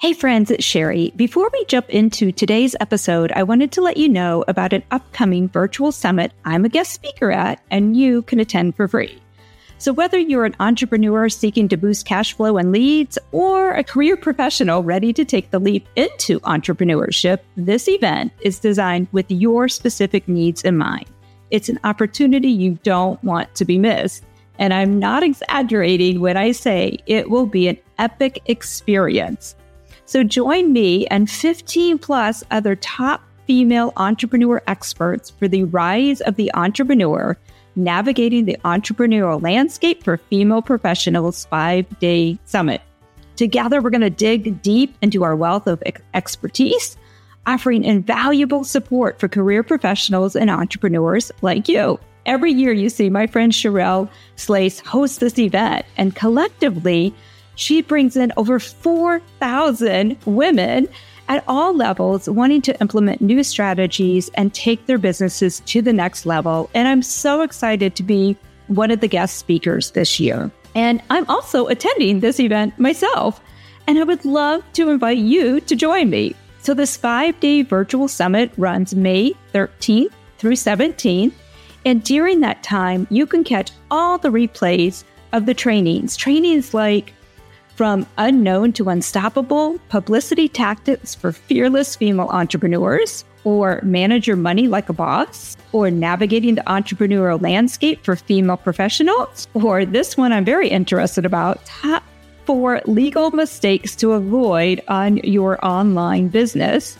Hey friends, it's Sherry. Before we jump into today's episode, I wanted to let you know about an upcoming virtual summit I'm a guest speaker at and you can attend for free. So, whether you're an entrepreneur seeking to boost cash flow and leads or a career professional ready to take the leap into entrepreneurship, this event is designed with your specific needs in mind. It's an opportunity you don't want to be missed. And I'm not exaggerating when I say it will be an epic experience. So join me and 15 plus other top female entrepreneur experts for the Rise of the Entrepreneur Navigating the Entrepreneurial Landscape for Female Professionals five day summit. Together, we're going to dig deep into our wealth of expertise, offering invaluable support for career professionals and entrepreneurs like you. Every year, you see my friend Sherelle Slace host this event, and collectively, she brings in over 4,000 women at all levels wanting to implement new strategies and take their businesses to the next level. And I'm so excited to be one of the guest speakers this year. And I'm also attending this event myself. And I would love to invite you to join me. So, this five day virtual summit runs May 13th through 17th. And during that time, you can catch all the replays of the trainings. Trainings like from unknown to unstoppable publicity tactics for fearless female entrepreneurs, or manage your money like a boss, or navigating the entrepreneurial landscape for female professionals, or this one I'm very interested about top four legal mistakes to avoid on your online business.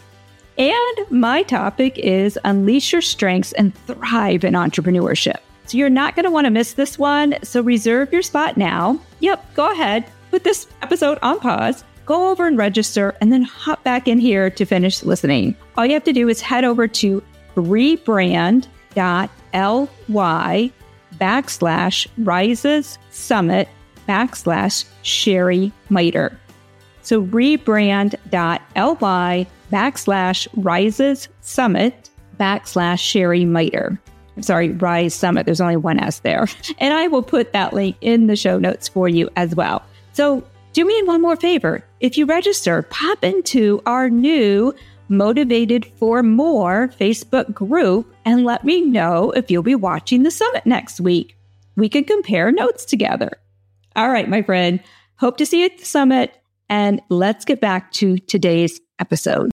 And my topic is unleash your strengths and thrive in entrepreneurship. So you're not going to want to miss this one. So reserve your spot now. Yep, go ahead put this episode on pause, go over and register, and then hop back in here to finish listening. All you have to do is head over to rebrand.ly backslash rises summit backslash Sherry Miter. So rebrand.ly backslash rises summit backslash Sherry Miter. I'm sorry, Rise Summit. There's only one S there. And I will put that link in the show notes for you as well. So do me one more favor. If you register, pop into our new Motivated for More Facebook group and let me know if you'll be watching the summit next week. We can compare notes together. All right, my friend. Hope to see you at the summit. And let's get back to today's episode.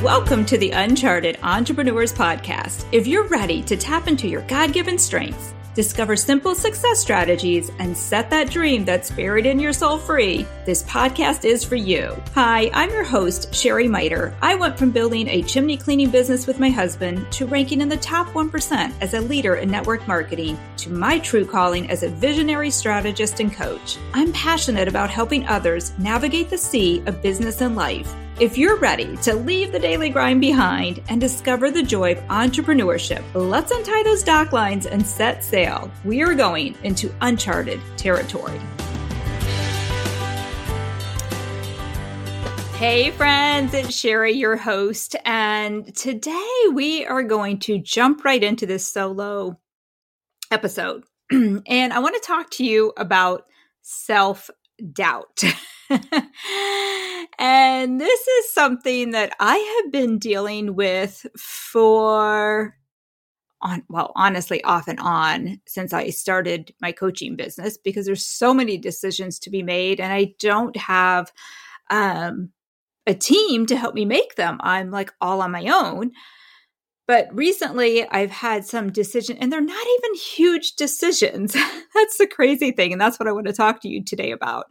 Welcome to the Uncharted Entrepreneurs Podcast. If you're ready to tap into your God given strengths, Discover simple success strategies and set that dream that's buried in your soul free. This podcast is for you. Hi, I'm your host, Sherry Miter. I went from building a chimney cleaning business with my husband to ranking in the top 1% as a leader in network marketing to my true calling as a visionary strategist and coach. I'm passionate about helping others navigate the sea of business and life if you're ready to leave the daily grind behind and discover the joy of entrepreneurship, let's untie those dock lines and set sail. We are going into uncharted territory. Hey, friends, it's Sherry, your host, and today we are going to jump right into this solo episode. and I want to talk to you about self doubt. and this is something that I have been dealing with for on well honestly off and on since I started my coaching business because there's so many decisions to be made and I don't have um a team to help me make them. I'm like all on my own. But recently I've had some decision and they're not even huge decisions. that's the crazy thing and that's what I want to talk to you today about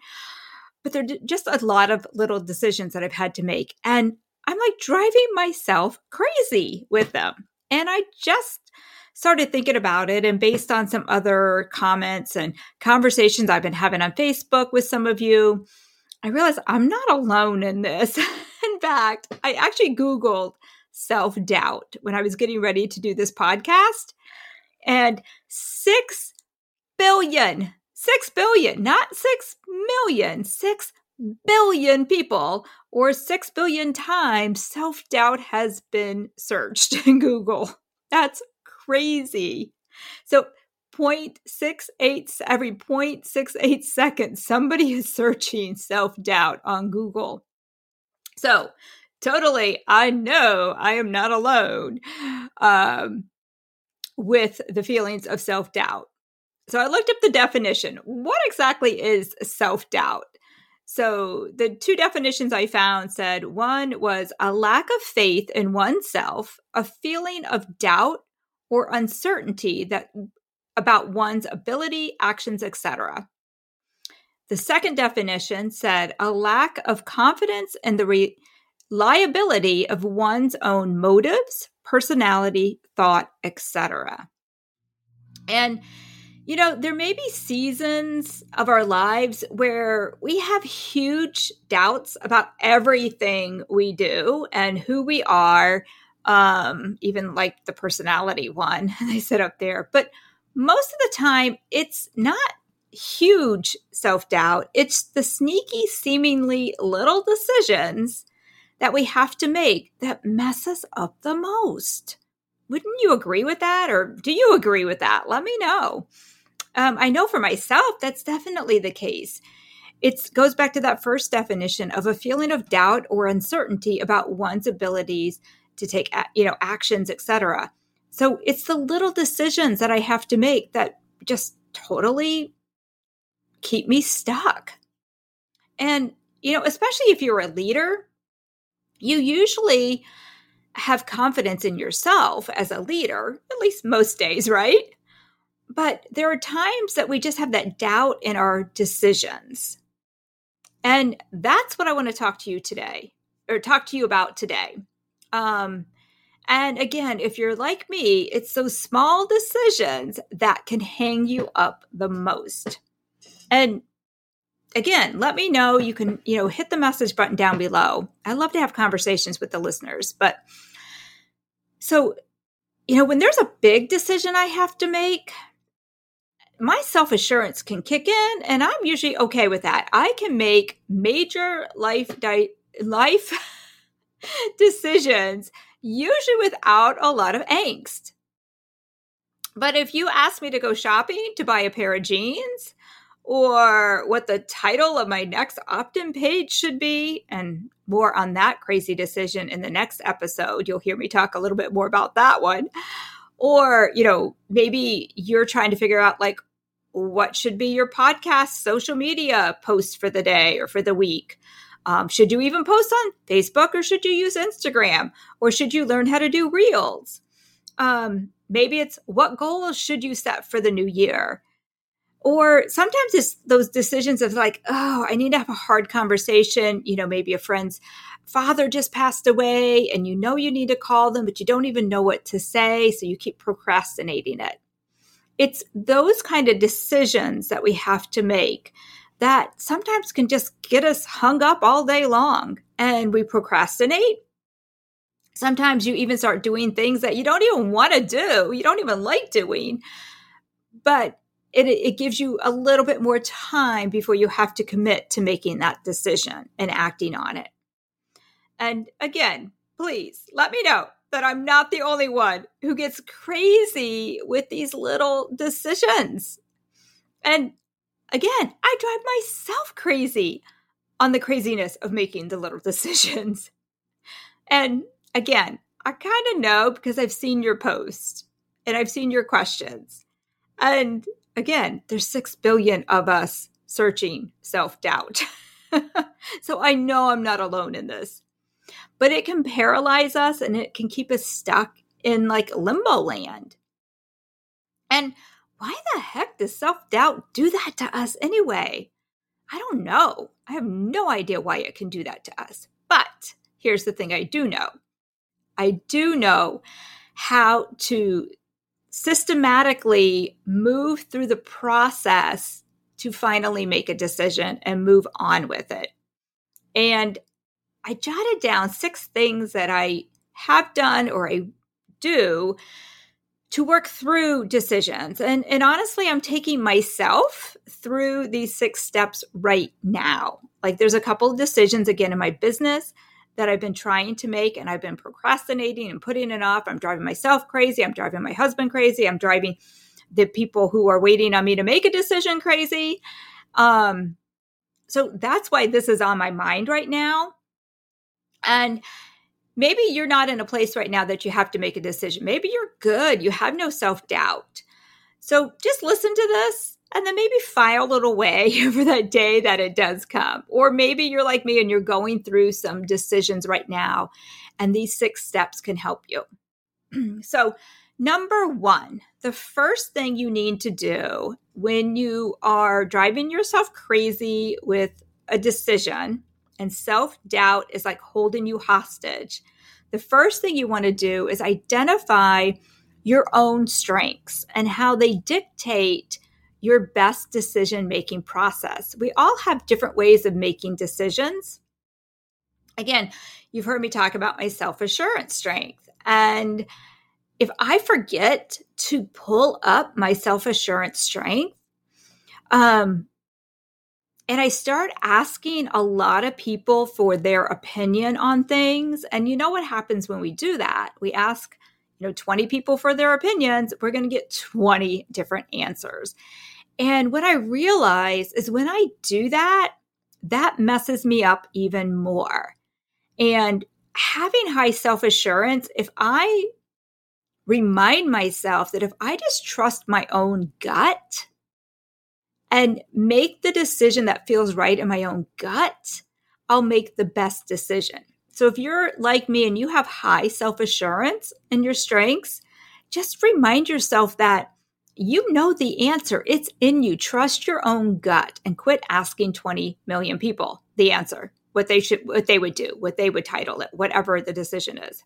but they're just a lot of little decisions that I've had to make. And I'm like driving myself crazy with them. And I just started thinking about it. And based on some other comments and conversations I've been having on Facebook with some of you, I realized I'm not alone in this. in fact, I actually Googled self doubt when I was getting ready to do this podcast. And six billion 6 billion, not 6 million, 6 billion people or 6 billion times self doubt has been searched in Google. That's crazy. So 0.68 every 0.68 seconds somebody is searching self-doubt on Google. So, totally I know I am not alone um, with the feelings of self-doubt. So I looked up the definition. What exactly is self-doubt? So the two definitions I found said one was a lack of faith in oneself, a feeling of doubt or uncertainty that about one's ability, actions, etc. The second definition said a lack of confidence in the reliability of one's own motives, personality, thought, etc. And you know, there may be seasons of our lives where we have huge doubts about everything we do and who we are, um, even like the personality one they sit up there. But most of the time, it's not huge self doubt, it's the sneaky, seemingly little decisions that we have to make that mess us up the most. Wouldn't you agree with that? Or do you agree with that? Let me know. Um, I know for myself that's definitely the case. It goes back to that first definition of a feeling of doubt or uncertainty about one's abilities to take, you know, actions, etc. So it's the little decisions that I have to make that just totally keep me stuck. And you know, especially if you're a leader, you usually have confidence in yourself as a leader, at least most days, right? But there are times that we just have that doubt in our decisions. And that's what I want to talk to you today, or talk to you about today. Um, and again, if you're like me, it's those small decisions that can hang you up the most. And again, let me know. You can, you know, hit the message button down below. I love to have conversations with the listeners. But so, you know, when there's a big decision I have to make, my self assurance can kick in, and I'm usually okay with that. I can make major life di- life decisions usually without a lot of angst. But if you ask me to go shopping to buy a pair of jeans, or what the title of my next opt in page should be, and more on that crazy decision in the next episode. You'll hear me talk a little bit more about that one. Or, you know, maybe you're trying to figure out like what should be your podcast social media post for the day or for the week. Um, should you even post on Facebook or should you use Instagram or should you learn how to do reels? Um, maybe it's what goals should you set for the new year? Or sometimes it's those decisions of like, oh, I need to have a hard conversation. You know, maybe a friend's father just passed away and you know you need to call them, but you don't even know what to say. So you keep procrastinating it. It's those kind of decisions that we have to make that sometimes can just get us hung up all day long and we procrastinate. Sometimes you even start doing things that you don't even want to do, you don't even like doing. But it, it gives you a little bit more time before you have to commit to making that decision and acting on it. And again, please let me know that I'm not the only one who gets crazy with these little decisions. And again, I drive myself crazy on the craziness of making the little decisions. And again, I kind of know because I've seen your post and I've seen your questions. And again, there's 6 billion of us searching self doubt. so I know I'm not alone in this. But it can paralyze us and it can keep us stuck in like limbo land. And why the heck does self doubt do that to us anyway? I don't know. I have no idea why it can do that to us. But here's the thing I do know I do know how to systematically move through the process to finally make a decision and move on with it. And I jotted down six things that I have done or I do to work through decisions. And, and honestly, I'm taking myself through these six steps right now. Like there's a couple of decisions again in my business that I've been trying to make and I've been procrastinating and putting it off. I'm driving myself crazy. I'm driving my husband crazy. I'm driving the people who are waiting on me to make a decision crazy. Um, so that's why this is on my mind right now. And maybe you're not in a place right now that you have to make a decision. Maybe you're good. You have no self doubt. So just listen to this and then maybe file it away for that day that it does come. Or maybe you're like me and you're going through some decisions right now, and these six steps can help you. so, number one, the first thing you need to do when you are driving yourself crazy with a decision and self doubt is like holding you hostage, the first thing you want to do is identify your own strengths and how they dictate your best decision making process. We all have different ways of making decisions. Again, you've heard me talk about my self assurance strength. And if I forget to pull up my self assurance strength, um, and I start asking a lot of people for their opinion on things. And you know what happens when we do that? We ask, you know, 20 people for their opinions, we're going to get 20 different answers. And what I realize is when I do that, that messes me up even more. And having high self assurance, if I remind myself that if I just trust my own gut and make the decision that feels right in my own gut, I'll make the best decision. So if you're like me and you have high self assurance in your strengths, just remind yourself that you know the answer. It's in you. Trust your own gut and quit asking 20 million people the answer, what they should, what they would do, what they would title it, whatever the decision is.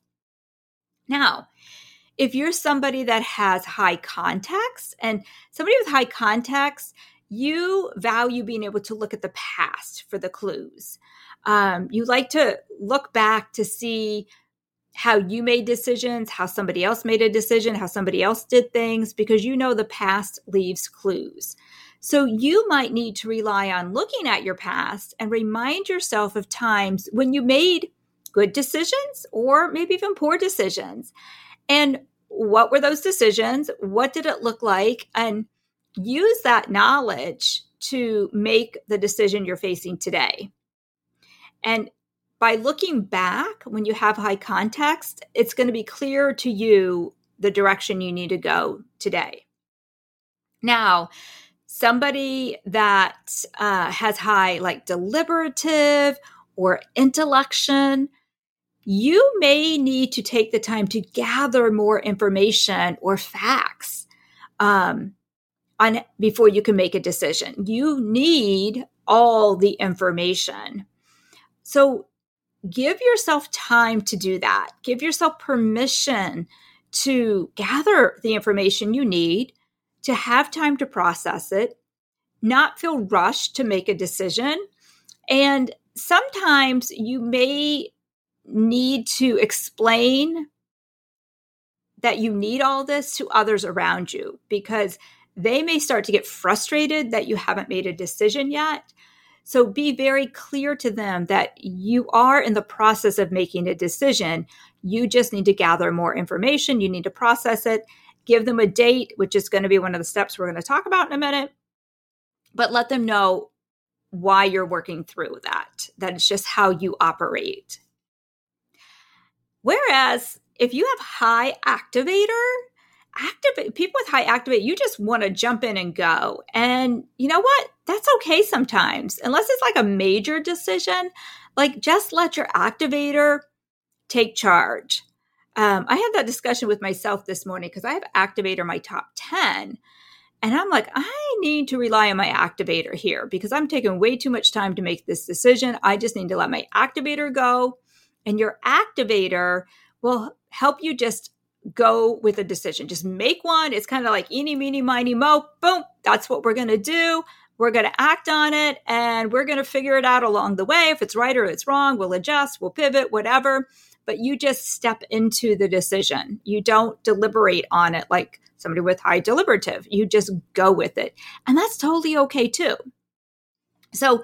Now, if you're somebody that has high context and somebody with high context, you value being able to look at the past for the clues. Um, you like to look back to see how you made decisions, how somebody else made a decision, how somebody else did things, because you know the past leaves clues. So you might need to rely on looking at your past and remind yourself of times when you made good decisions or maybe even poor decisions. And what were those decisions? What did it look like? And use that knowledge to make the decision you're facing today. And by looking back when you have high context, it's going to be clear to you the direction you need to go today. Now, somebody that uh, has high, like deliberative or intellection, you may need to take the time to gather more information or facts um, on before you can make a decision. You need all the information. So give yourself time to do that. Give yourself permission to gather the information you need, to have time to process it, not feel rushed to make a decision. And sometimes you may need to explain that you need all this to others around you because they may start to get frustrated that you haven't made a decision yet. So be very clear to them that you are in the process of making a decision. You just need to gather more information. You need to process it, give them a date, which is going to be one of the steps we're going to talk about in a minute. But let them know why you're working through that. That is just how you operate. Whereas if you have high activator, activate people with high activate you just want to jump in and go. And you know what? That's okay sometimes unless it's like a major decision like just let your activator take charge. Um, i had that discussion with myself this morning because i have activator my top 10 and i'm like i need to rely on my activator here because i'm taking way too much time to make this decision. I just need to let my activator go. And your activator will help you just go with a decision. Just make one. It's kind of like eeny, meeny, miny, mo. Boom. That's what we're going to do. We're going to act on it and we're going to figure it out along the way. If it's right or it's wrong, we'll adjust, we'll pivot, whatever. But you just step into the decision. You don't deliberate on it like somebody with high deliberative. You just go with it. And that's totally okay too. So,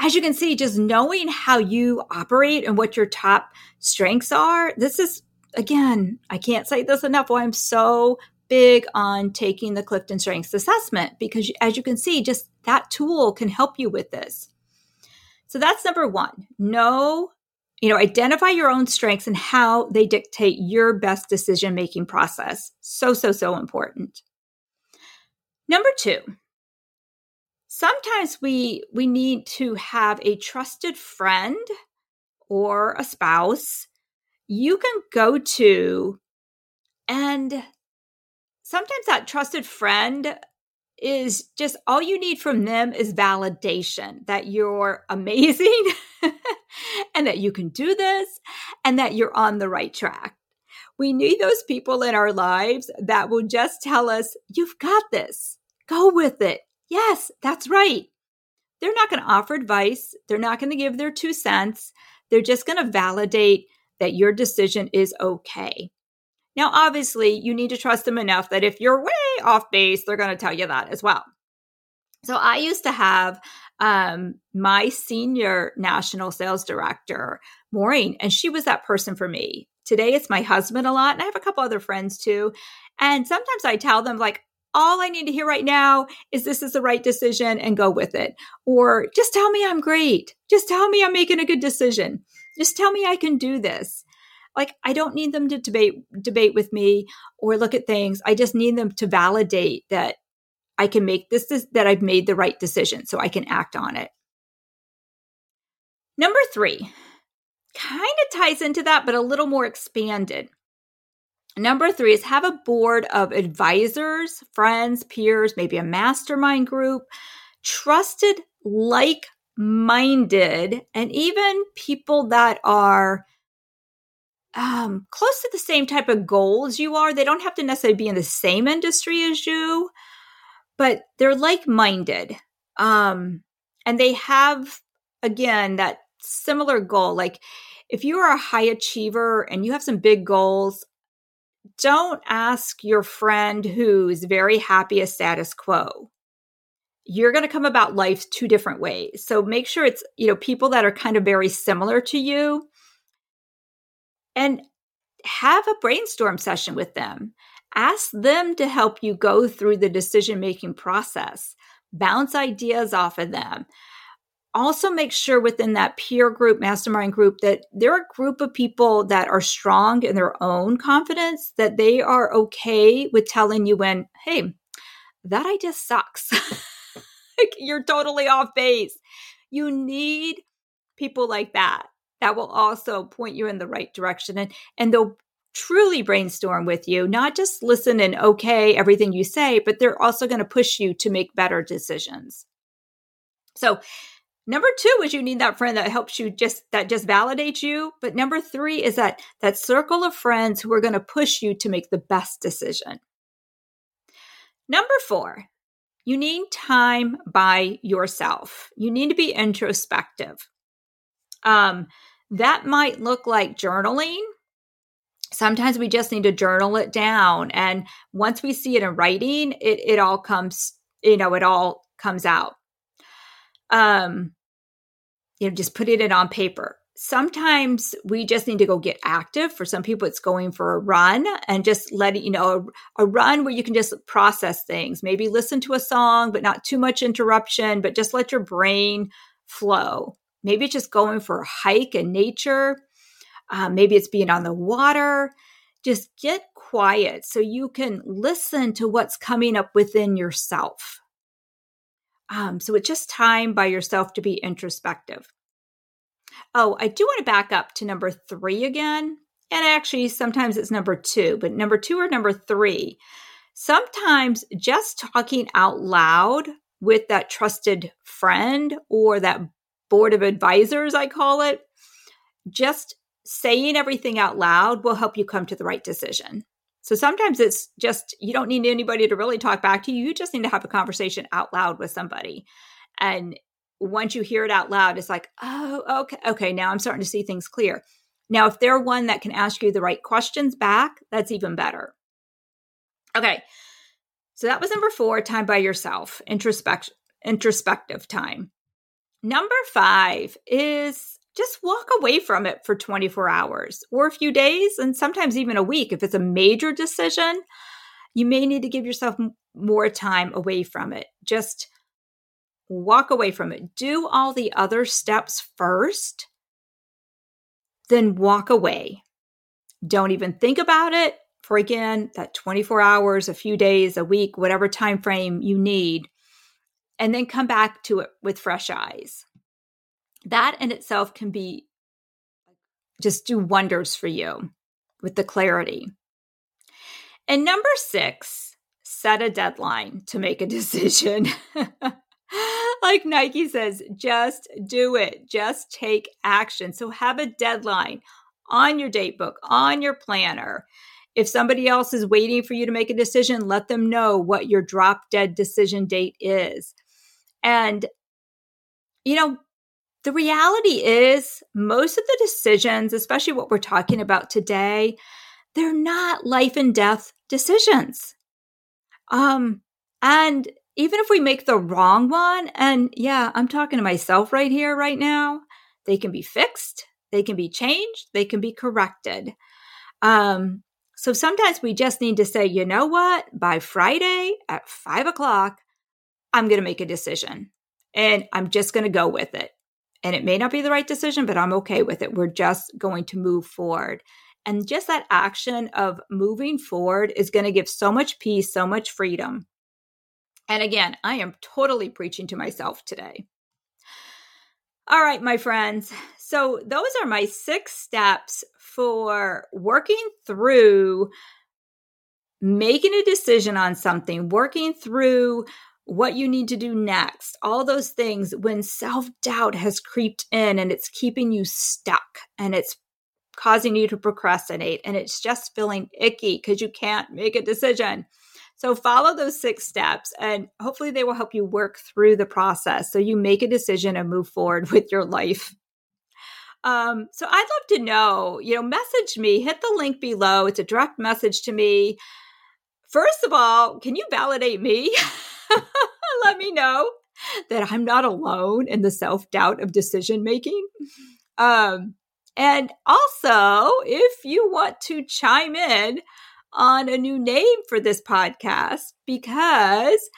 as you can see, just knowing how you operate and what your top strengths are, this is again, I can't say this enough why I'm so big on taking the Clifton Strengths Assessment because, as you can see, just that tool can help you with this. So that's number one. Know, you know, identify your own strengths and how they dictate your best decision making process. So, so, so important. Number two, sometimes we we need to have a trusted friend or a spouse you can go to and sometimes that trusted friend is just all you need from them is validation that you're amazing and that you can do this and that you're on the right track. We need those people in our lives that will just tell us, You've got this. Go with it. Yes, that's right. They're not going to offer advice. They're not going to give their two cents. They're just going to validate that your decision is okay. Now, obviously, you need to trust them enough that if you're way off base, they're going to tell you that as well. So I used to have um, my senior national sales director, Maureen, and she was that person for me. Today it's my husband a lot, and I have a couple other friends too. And sometimes I tell them, like, all I need to hear right now is this is the right decision and go with it. Or just tell me I'm great. Just tell me I'm making a good decision. Just tell me I can do this. Like I don't need them to debate debate with me or look at things. I just need them to validate that I can make this, that I've made the right decision so I can act on it. Number 3 kind of ties into that but a little more expanded. Number three is have a board of advisors, friends, peers, maybe a mastermind group, trusted, like minded, and even people that are um, close to the same type of goals you are. They don't have to necessarily be in the same industry as you, but they're like minded. Um, and they have, again, that similar goal. Like if you are a high achiever and you have some big goals, don't ask your friend who's very happy a status quo. You're going to come about life two different ways. So make sure it's, you know, people that are kind of very similar to you and have a brainstorm session with them. Ask them to help you go through the decision making process. Bounce ideas off of them also make sure within that peer group, mastermind group, that they're a group of people that are strong in their own confidence, that they are okay with telling you when, hey, that idea sucks. like you're totally off base. You need people like that that will also point you in the right direction and and they'll truly brainstorm with you, not just listen and okay everything you say, but they're also going to push you to make better decisions. So Number two is you need that friend that helps you just that just validates you. But number three is that that circle of friends who are going to push you to make the best decision. Number four, you need time by yourself. You need to be introspective. Um, that might look like journaling. Sometimes we just need to journal it down. And once we see it in writing, it, it all comes, you know, it all comes out. Um, you know, just putting it on paper. Sometimes we just need to go get active. For some people, it's going for a run and just letting, you know, a, a run where you can just process things. Maybe listen to a song, but not too much interruption, but just let your brain flow. Maybe it's just going for a hike in nature. Uh, maybe it's being on the water. Just get quiet so you can listen to what's coming up within yourself. Um, so it's just time by yourself to be introspective. Oh, I do want to back up to number three again. And actually, sometimes it's number two, but number two or number three. Sometimes just talking out loud with that trusted friend or that board of advisors, I call it, just saying everything out loud will help you come to the right decision. So sometimes it's just you don't need anybody to really talk back to you. You just need to have a conversation out loud with somebody. And once you hear it out loud, it's like, oh, okay, okay, now I'm starting to see things clear. Now, if they're one that can ask you the right questions back, that's even better. Okay. So that was number four, time by yourself, introspect introspective time. Number five is just walk away from it for 24 hours or a few days and sometimes even a week if it's a major decision you may need to give yourself more time away from it. Just walk away from it. Do all the other steps first, then walk away. Don't even think about it for again that 24 hours, a few days, a week, whatever time frame you need, and then come back to it with fresh eyes. That in itself can be just do wonders for you with the clarity. And number six, set a deadline to make a decision. like Nike says, just do it, just take action. So have a deadline on your date book, on your planner. If somebody else is waiting for you to make a decision, let them know what your drop dead decision date is. And, you know, the reality is, most of the decisions, especially what we're talking about today, they're not life and death decisions. Um, and even if we make the wrong one, and yeah, I'm talking to myself right here, right now, they can be fixed, they can be changed, they can be corrected. Um, so sometimes we just need to say, you know what, by Friday at five o'clock, I'm going to make a decision and I'm just going to go with it. And it may not be the right decision, but I'm okay with it. We're just going to move forward. And just that action of moving forward is going to give so much peace, so much freedom. And again, I am totally preaching to myself today. All right, my friends. So, those are my six steps for working through making a decision on something, working through what you need to do next, all those things when self doubt has creeped in and it's keeping you stuck and it's causing you to procrastinate and it's just feeling icky because you can't make a decision. So follow those six steps and hopefully they will help you work through the process so you make a decision and move forward with your life. Um, so I'd love to know, you know, message me, hit the link below. It's a direct message to me. First of all, can you validate me? Let me know that I'm not alone in the self doubt of decision making. Um, and also, if you want to chime in on a new name for this podcast, because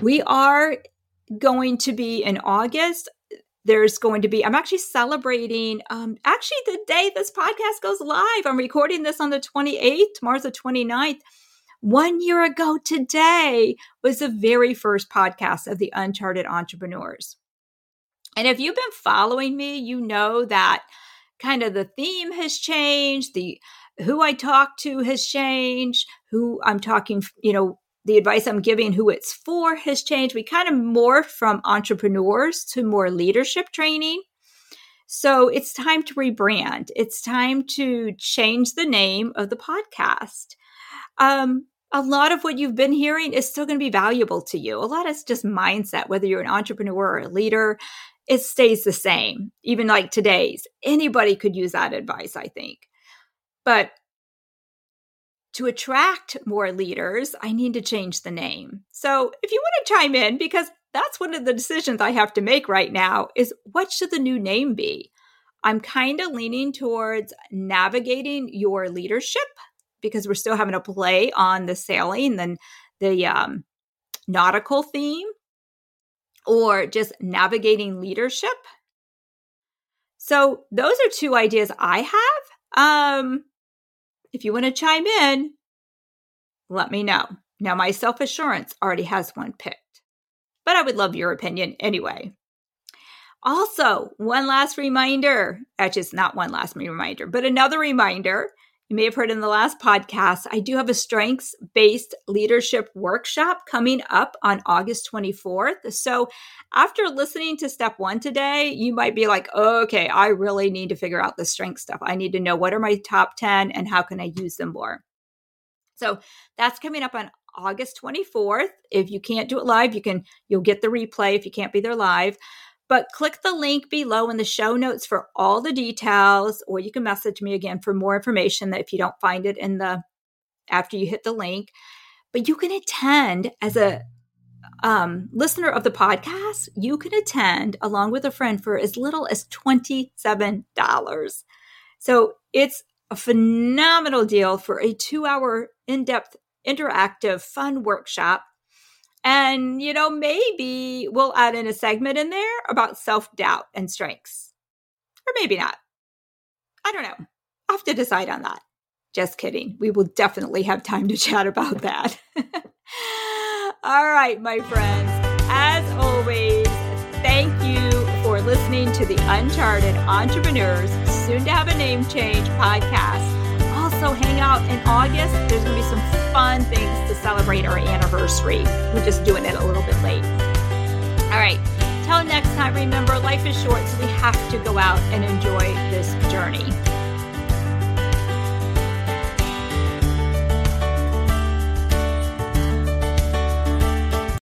we are going to be in August. There's going to be, I'm actually celebrating, um, actually, the day this podcast goes live. I'm recording this on the 28th, tomorrow's the 29th. One year ago today was the very first podcast of the Uncharted Entrepreneurs. And if you've been following me, you know that kind of the theme has changed, the who I talk to has changed, who I'm talking, you know, the advice I'm giving, who it's for has changed. We kind of morphed from entrepreneurs to more leadership training. So it's time to rebrand. It's time to change the name of the podcast. Um, a lot of what you've been hearing is still going to be valuable to you. A lot is just mindset, whether you're an entrepreneur or a leader it stays the same, even like today's. Anybody could use that advice, I think. But to attract more leaders, I need to change the name. So if you want to chime in, because that's one of the decisions I have to make right now, is what should the new name be? I'm kind of leaning towards navigating your leadership because we're still having a play on the sailing and the um, nautical theme or just navigating leadership. So those are two ideas I have. Um, if you want to chime in, let me know. Now, my self assurance already has one picked, but I would love your opinion anyway. Also, one last reminder, actually, it's not one last reminder, but another reminder you may have heard in the last podcast, I do have a strengths based leadership workshop coming up on August 24th. So, after listening to step one today, you might be like, okay, I really need to figure out the strength stuff. I need to know what are my top 10 and how can I use them more. So, that's coming up on August 24th. If you can't do it live, you can you'll get the replay if you can't be there live. But click the link below in the show notes for all the details, or you can message me again for more information that if you don't find it in the after you hit the link. But you can attend as a um, listener of the podcast, you can attend along with a friend for as little as $27. So it's a phenomenal deal for a two hour in depth interactive, fun workshop. And, you know, maybe we'll add in a segment in there about self doubt and strengths. Or maybe not. I don't know. I'll have to decide on that. Just kidding. We will definitely have time to chat about that. All right, my friends. As always, thank you for listening to the Uncharted Entrepreneurs Soon to Have a Name Change podcast. Also, hang out in August. There's going to be some fun things to celebrate our anniversary. We're just doing it a little bit late. All right. Till next time, remember life is short, so we have to go out and enjoy this journey.